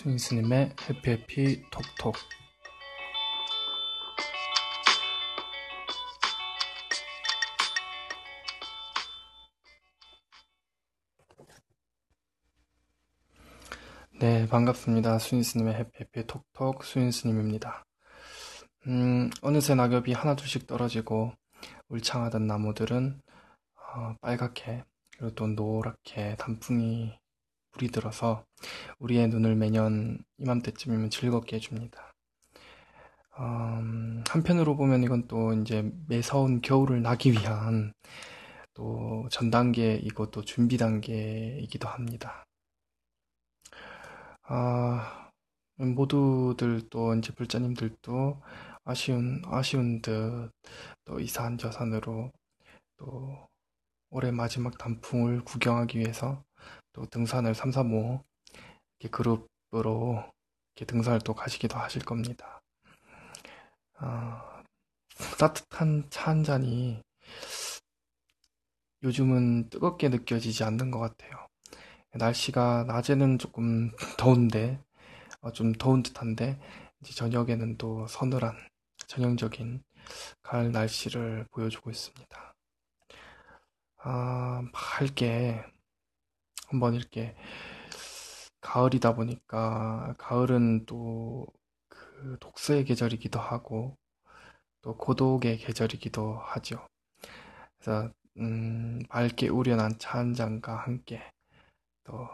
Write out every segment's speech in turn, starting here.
스윙스님의 해피해피 톡톡. 네 반갑습니다. 스윙스님의 해피해피 톡톡 스윙스님입니다. 음 어느새 낙엽이 하나둘씩 떨어지고 울창하던 나무들은 어, 빨갛게 그리고 또 노랗게 단풍이 물이 들어서 우리의 눈을 매년 이맘때쯤이면 즐겁게 해줍니다. 음, 한편으로 보면 이건 또 이제 매서운 겨울을 나기 위한 또 전 단계이고 또 준비 단계이기도 합니다. 아, 모두들 또 이제 불자님들도 아쉬운 아쉬운 듯 또 이산 저산으로 또 올해 마지막 단풍을 구경하기 위해서 또 등산을 3, 4, 5 이렇게 그룹으로 이렇게 등산을 또 가시기도 하실 겁니다. 어, 따뜻한 차 한 잔이 요즘은 뜨겁게 느껴지지 않는 것 같아요. 날씨가 낮에는 조금 더운데, 어, 좀 더운 듯한데, 이제 저녁에는 또 서늘한 전형적인 가을 날씨를 보여주고 있습니다. 아, 맑게 한번 이렇게 가을이다 보니까 가을은 또 그 독서의 계절이기도 하고 또 고독의 계절이기도 하죠. 그래서 음, 맑게 우려난 차 한 잔과 함께 또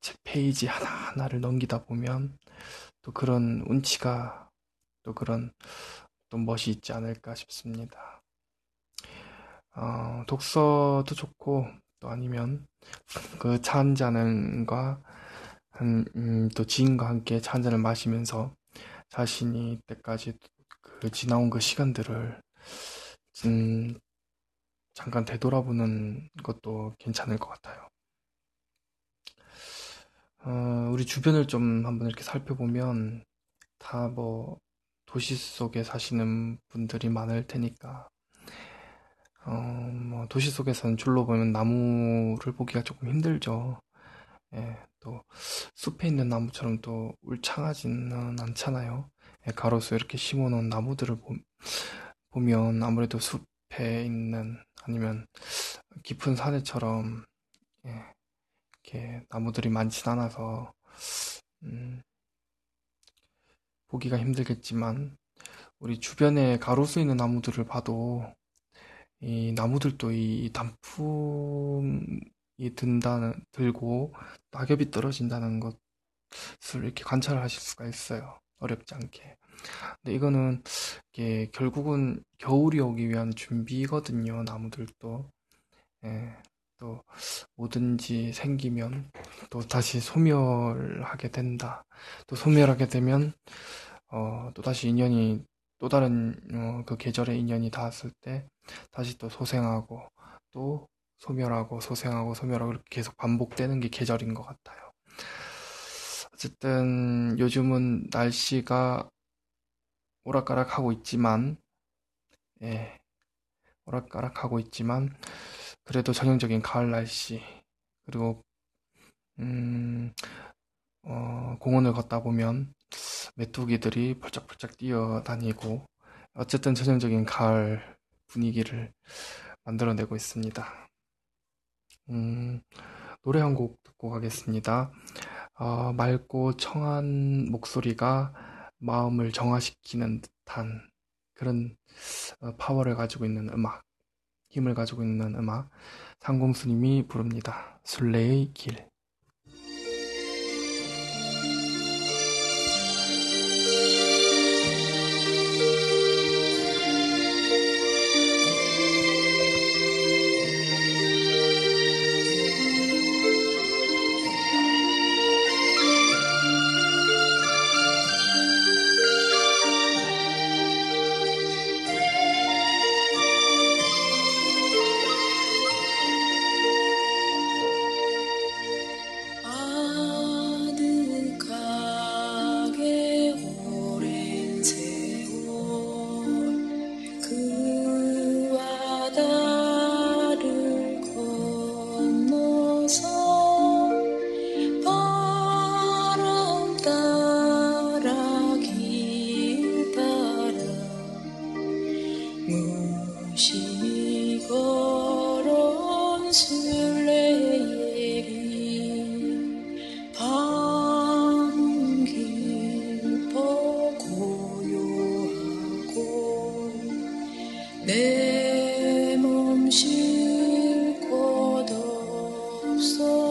책 페이지 하나하나를 넘기다 보면 또 그런 운치가 또 그런 또 멋이 있지 않을까 싶습니다. 어, 독서도 좋고 또 아니면 그 차 한 잔과 한, 음, 또 지인과 함께 차 한 잔을 마시면서 자신이 이때까지 그 지나온 그 시간들을 음, 잠깐 되돌아보는 것도 괜찮을 것 같아요. 어, 우리 주변을 좀 한번 이렇게 살펴보면 다 뭐 도시 속에 사시는 분들이 많을 테니까 어, 뭐 도시 속에서는 줄로 보면 나무를 보기가 조금 힘들죠. 예, 또 숲에 있는 나무처럼 또 울창하지는 않잖아요. 예, 가로수 이렇게 심어놓은 나무들을 보, 보면 아무래도 숲에 있는 아니면 깊은 산에처럼 예, 이렇게 나무들이 많진 않아서 음, 보기가 힘들겠지만 우리 주변에 가로수 있는 나무들을 봐도 이 나무들도 이 단풍이 든다는 들고 낙엽이 떨어진다는 것을 이렇게 관찰하실 수가 있어요. 어렵지 않게. 근데 이거는 이게 결국은 겨울이 오기 위한 준비거든요. 나무들도. 예, 또 뭐든지 생기면 또 다시 소멸하게 된다. 또 소멸하게 되면 어, 또 다시 인연이 또 다른 어, 그 계절의 인연이 닿았을 때 다시 또 소생하고 또 소멸하고 소생하고 소멸하고 이렇게 계속 반복되는 게 계절인 것 같아요. 어쨌든 요즘은 날씨가 오락가락하고 있지만 예, 오락가락하고 있지만 그래도 전형적인 가을 날씨 그리고 음, 어, 공원을 걷다 보면 메뚜기들이 펄쩍펄쩍 뛰어다니고 어쨌든 전형적인 가을 분위기를 만들어내고 있습니다. 음, 노래 한 곡 듣고 가겠습니다. 어, 맑고 청한 목소리가 마음을 정화시키는 듯한 그런 어, 파워를 가지고 있는 음악, 힘을 가지고 있는 음악, 상공스님이 부릅니다. 순례의 길. so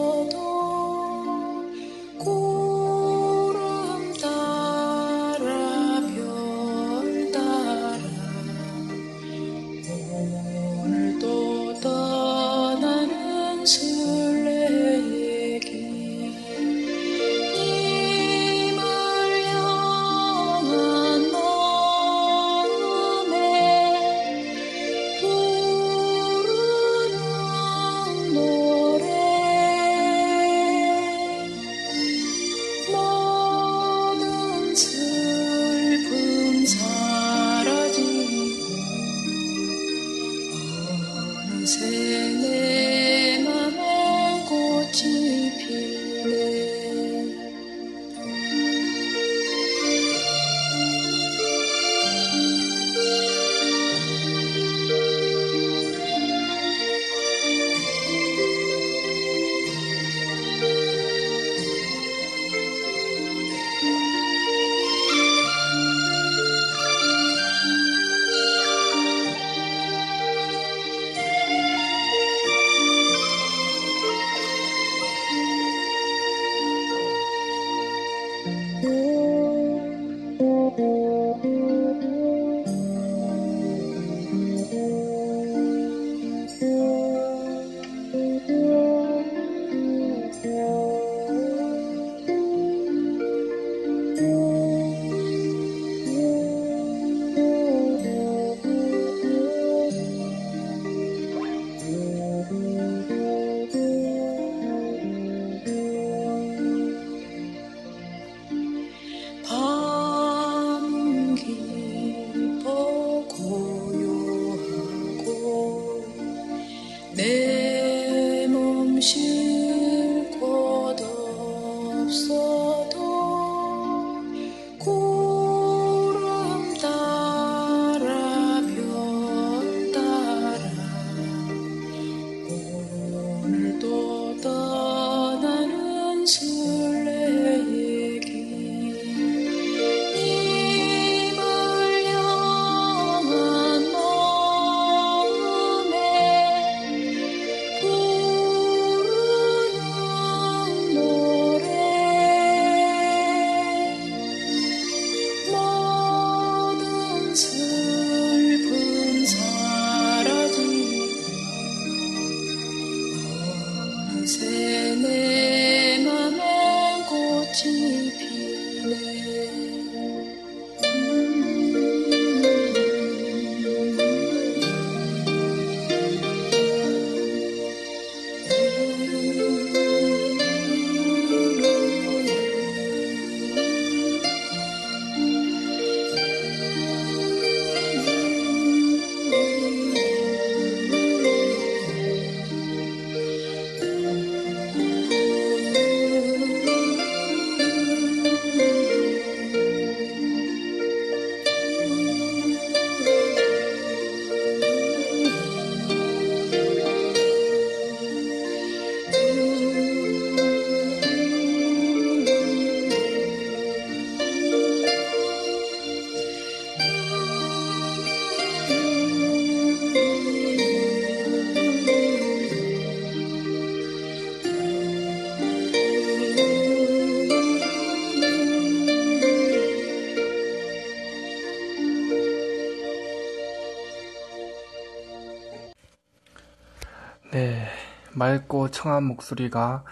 맑고 청한 목소리가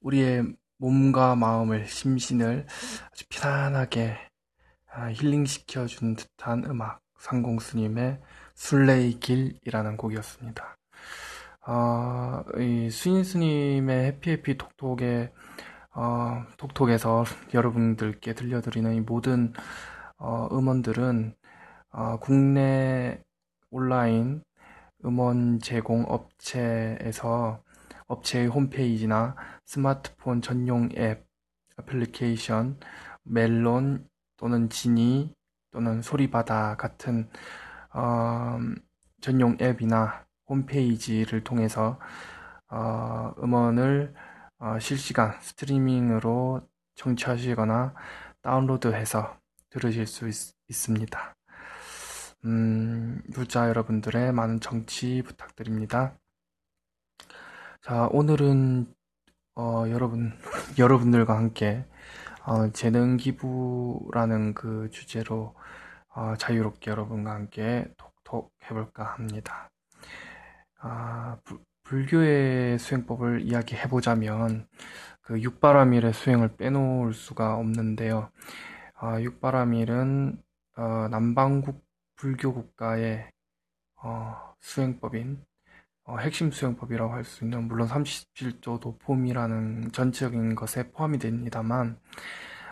우리의 몸과 마음을, 심신을 아주 편안하게 아, 힐링시켜주는 듯한 음악, 상공스님의 순례의 길이라는 곡이었습니다. 어, 이 수인스님의 해피해피 톡톡에, 어, 톡톡에서 여러분들께 들려드리는 이 모든 어, 음원들은 어, 국내 온라인 음원 제공 업체에서 업체의 홈페이지나 스마트폰 전용 앱, 애플리케이션, 멜론 또는 지니 또는 소리바다 같은 어, 전용 앱이나 홈페이지를 통해서 어, 음원을 어, 실시간 스트리밍으로 청취하시거나 다운로드해서 들으실 수 있, 습니다 음, 불자 여러분들의 많은 정치 부탁드립니다. 자, 오늘은 어, 여러분 여러분들과 함께 어, 재능 기부라는 그 주제로 어, 자유롭게 여러분과 함께 톡톡 해볼까 합니다. 아, 부, 불교의 수행법을 이야기해 보자면 그 육바라밀의 수행을 빼놓을 수가 없는데요. 아, 육바라밀은 어, 남방국 불교 국가의 어, 수행법인 어, 핵심 수행법이라고 할 수 있는 물론 37조 도폼이라는 전체적인 것에 포함이 됩니다만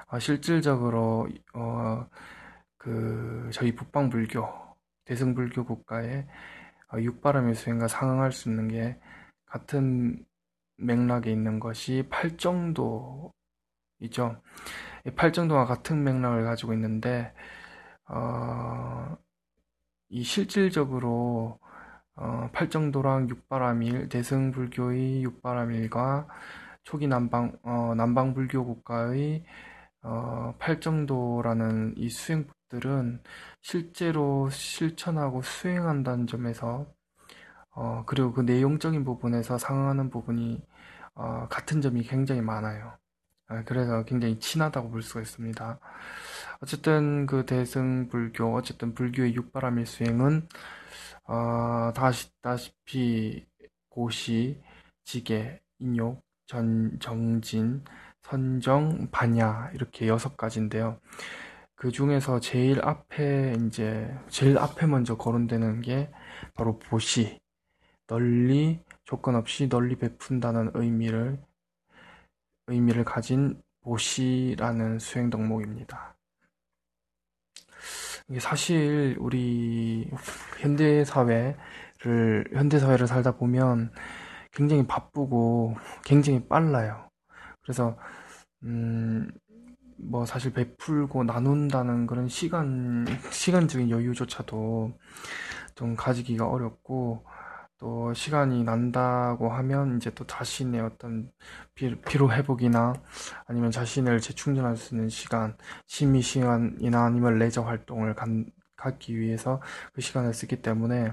어, 실질적으로 어, 그 저희 북방 불교 대승 불교 국가의 어, 육바람의 수행과 상응할 수 있는 게 같은 맥락에 있는 것이 팔정도이죠. 팔정도와 같은 맥락을 가지고 있는데 어, 이 실질적으로 어, 팔정도랑 육바라밀, 대승불교의 육바라밀과 초기 남방, 어, 남방 불교 국가의 어, 팔정도라는 이 수행법들은 실제로 실천하고 수행한다는 점에서 어, 그리고 그 내용적인 부분에서 상응하는 부분이 어, 같은 점이 굉장히 많아요. 아, 그래서 굉장히 친하다고 볼 수가 있습니다. 어쨌든 그 대승불교, 어쨌든 불교의 육바라밀 수행은 어, 다 아시다시피 고시, 지계, 인욕, 전, 정진, 선정, 반야 이렇게 여섯 가지인데요. 그 중에서 제일 앞에 이제 제일 앞에 먼저 거론되는 게 바로 보시, 널리 조건 없이 널리 베푼다는 의미를 의미를 가진 보시라는 수행 덕목입니다. 이게 사실 우리 현대 사회를 현대 사회를 살다 보면 굉장히 바쁘고 굉장히 빨라요. 그래서 음, 뭐 사실 베풀고 나눈다는 그런 시간 시간적인 여유조차도 좀 가지기가 어렵고 또 시간이 난다고 하면 이제 또 자신의 어떤 피로 회복이나 아니면 자신을 재충전할 수 있는 시간, 심의 시간이나 아니면 레저 활동을 간, 갖기 위해서 그 시간을 쓰기 때문에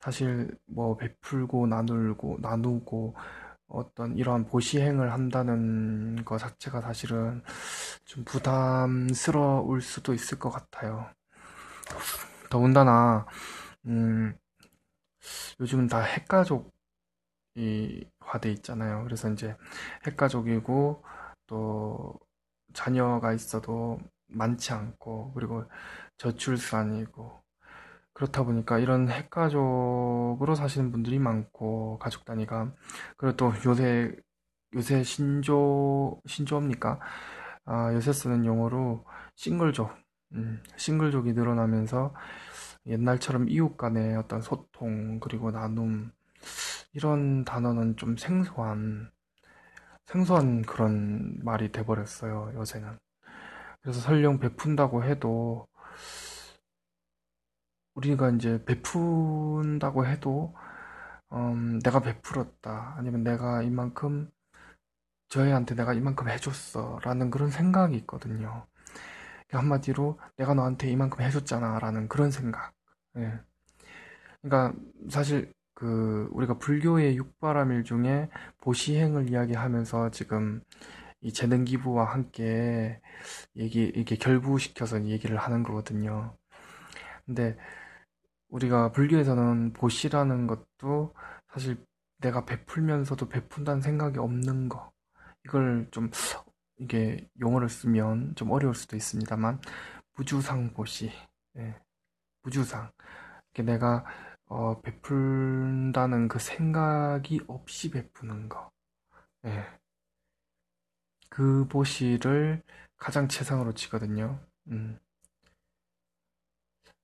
사실 뭐 베풀고 나누고 나누고 어떤 이러한 보시행을 한다는 것 자체가 사실은 좀 부담스러울 수도 있을 것 같아요. 더군다나 음 요즘은 다 핵가족이 화돼 있잖아요. 그래서 이제 핵가족이고 또 자녀가 있어도 많지 않고 그리고 저출산이고 그렇다 보니까 이런 핵가족으로 사시는 분들이 많고 가족 단위가 그리고 또 요새 요새 신조 신조입니까? 아, 요새 쓰는 용어로 싱글족, 음, 싱글족이 늘어나면서 옛날처럼 이웃 간의 어떤 소통, 그리고 나눔, 이런 단어는 좀 생소한, 생소한 그런 말이 돼버렸어요, 요새는. 그래서 설령 베푼다고 해도, 우리가 이제 베푼다고 해도, 음, 내가 베풀었다. 아니면 내가 이만큼, 저희한테 내가 이만큼 해줬어. 라는 그런 생각이 있거든요. 한마디로 내가 너한테 이만큼 해줬잖아. 라는 그런 생각. 예. 그러니까 사실 그 우리가 불교의 육바라밀 중에 보시행을 이야기하면서 지금 이 재능 기부와 함께 얘기 이렇게 결부시켜서 얘기를 하는 거거든요. 근데 우리가 불교에서는 보시라는 것도 사실 내가 베풀면서도 베푼다는 생각이 없는 거. 이걸 좀, 이게 용어를 쓰면 좀 어려울 수도 있습니다만, 무주상보시. 예, 무주상. 이게 내가, 어, 베푼다는 그 생각이 없이 베푸는 거. 예. 그 보시를 가장 최상으로 치거든요. 음.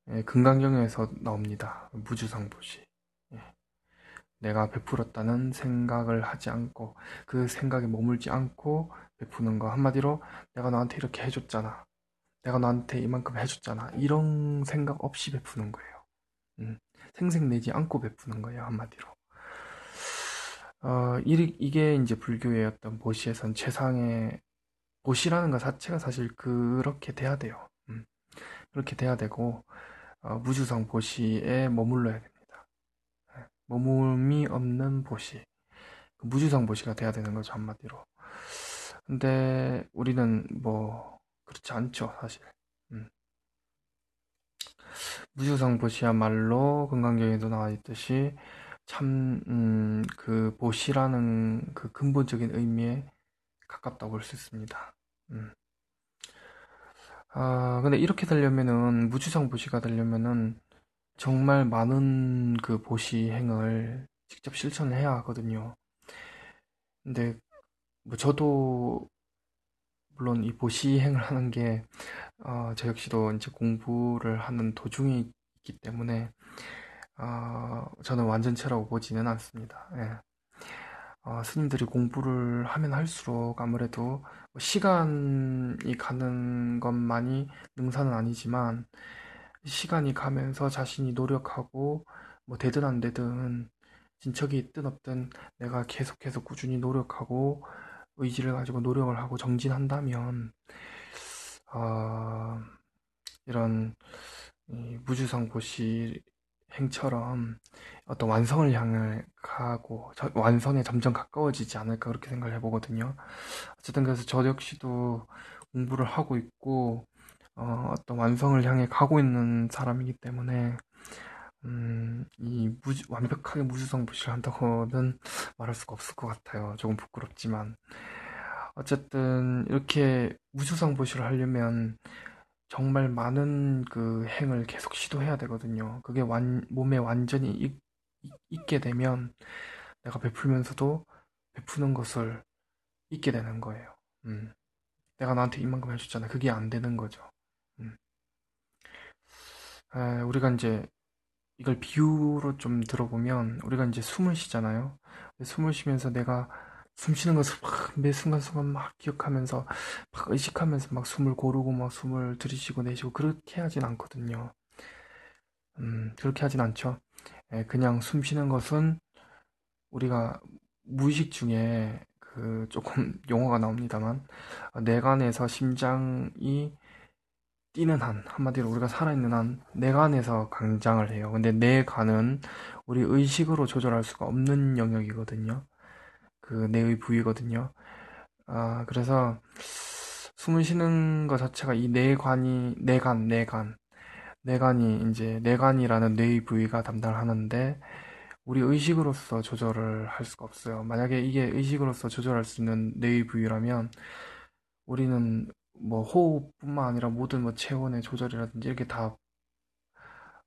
예, 금강경에서 나옵니다. 무주상 보시. 예. 내가 베풀었다는 생각을 하지 않고 그 생각에 머물지 않고 베푸는 거 한마디로 내가 너한테 이렇게 해줬잖아. 내가 너한테 이만큼 해줬잖아. 이런 생각 없이 베푸는 거예요. 음. 생색내지 않고 베푸는 거예요. 한마디로. 어, 이, 이게 이제 불교의 어떤 보시에선 최상의 보시라는 것 자체가 사실 그렇게 돼야 돼요. 음. 그렇게 돼야 되고 어, 무주성 보시에 머물러야 됩니다. 네. 머물미 없는 보시. 그 무주성 보시가 돼야 되는 거죠, 한마디로. 근데 우리는 뭐 그렇지 않죠, 사실. 음. 무주성 보시야말로 건강경에도 나와 있듯이 참, 음, 그 보시라는 그 근본적인 의미에 가깝다고 볼 수 있습니다. 음. 아, 근데 이렇게 되려면은, 무주상 보시가 되려면은, 정말 많은 그 보시 행을 직접 실천을 해야 하거든요. 근데, 뭐, 저도, 물론 이 보시행을 하는 게, 어, 저 역시도 이제 공부를 하는 도중에 있기 때문에, 어, 저는 완전체라고 보지는 않습니다. 예. 어, 스님들이 공부를 하면 할수록 아무래도 뭐 시간이 가는 것만이 능사는 아니지만 시간이 가면서 자신이 노력하고 뭐 되든 안 되든 진척이 있든 없든 내가 계속해서 꾸준히 노력하고 의지를 가지고 노력을 하고 정진한다면 어, 이런 무주상 보시 행처럼 어떤 완성을 향해 가고 완성에 점점 가까워지지 않을까 그렇게 생각을 해보거든요. 어쨌든 그래서 저 역시도 공부를 하고 있고 어, 떤 완성을 향해 가고 있는 사람이기 때문에 음, 이 무주, 완벽하게 무주성 부시를 한다고는 말할 수가 없을 것 같아요. 조금 부끄럽지만 어쨌든 이렇게 무주성 부시를 하려면 정말 많은 그 행을 계속 시도해야 되거든요. 그게 완, 몸에 완전히 익, 익게 되면 내가 베풀면서도 베푸는 것을 잊게 되는 거예요. 음. 내가 나한테 이만큼 해줬잖아. 그게 안 되는 거죠. 음. 에, 우리가 이제 이걸 비유로 좀 들어보면 우리가 이제 숨을 쉬잖아요. 숨을 쉬면서 내가 숨 쉬는 것을 막 매 순간순간 막 기억하면서 막 의식하면서 막 숨을 고르고 막 숨을 들이쉬고 내쉬고 그렇게 하진 않거든요. 음, 그렇게 하진 않죠. 예, 그냥 숨 쉬는 것은 우리가 무의식 중에 그 조금 용어가 나옵니다만 내관에서 심장이 뛰는 한 한마디로 우리가 살아있는 한 내관에서 강장을 해요. 근데 내관은 우리 의식으로 조절할 수가 없는 영역이거든요. 그 뇌의 부위거든요. 아, 그래서 숨을 쉬는 것 자체가 이 뇌관이, 뇌간, 뇌간, 뇌간이 이제 뇌간이라는 뇌의 부위가 담당을 하는데 우리 의식으로서 조절을 할 수가 없어요. 만약에 이게 의식으로서 조절할 수 있는 뇌의 부위라면 우리는 뭐 호흡뿐만 아니라 모든 뭐 체온의 조절이라든지 이렇게 다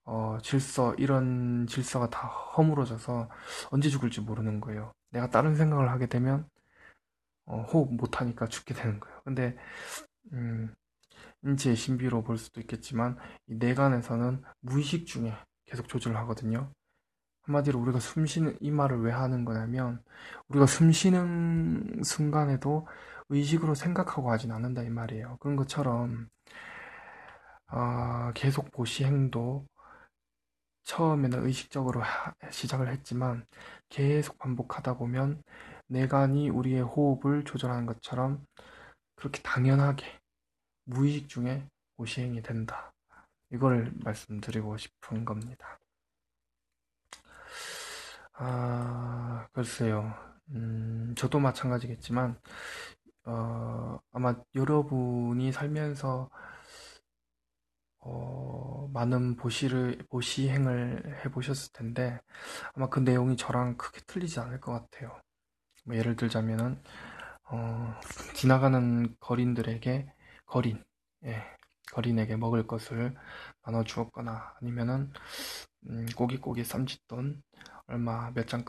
어, 질서, 이런 질서가 다 허물어져서 언제 죽을지 모르는 거예요. 내가 다른 생각을 하게 되면, 어, 호흡 못하니까 죽게 되는 거예요. 근데, 음, 인체의 신비로 볼 수도 있겠지만, 이 내관에서는 무의식 중에 계속 조절을 하거든요. 한마디로 우리가 숨 쉬는, 이 말을 왜 하는 거냐면, 우리가 숨 쉬는 순간에도 의식으로 생각하고 하진 않는다, 이 말이에요. 그런 것처럼, 어, 계속 보시행도 처음에는 의식적으로 시작을 했지만 계속 반복하다 보면 내관이 우리의 호흡을 조절하는 것처럼 그렇게 당연하게 무의식 중에 오시행이 된다. 이걸 말씀드리고 싶은 겁니다. 아, 글쎄요. 음, 저도 마찬가지겠지만, 어, 아마 여러분이 살면서, 어, 많은 보시를, 보시행을 해보셨을 텐데, 아마 그 내용이 저랑 크게 틀리지 않을 것 같아요. 뭐 예를 들자면은, 어, 지나가는 거린들에게, 거린, 예, 거린에게 먹을 것을 나눠 주었거나, 아니면은, 음, 고기고기 쌈짓돈, 얼마 몇장